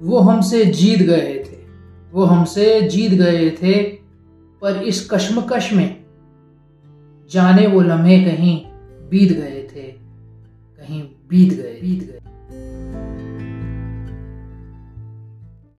वो हमसे जीत गए थे। वो हमसे जीत गए थे। पर इस कश्मकश में जाने वो लम्हे कहीं बीत गए थे। कहीं बीत गए। बीत गए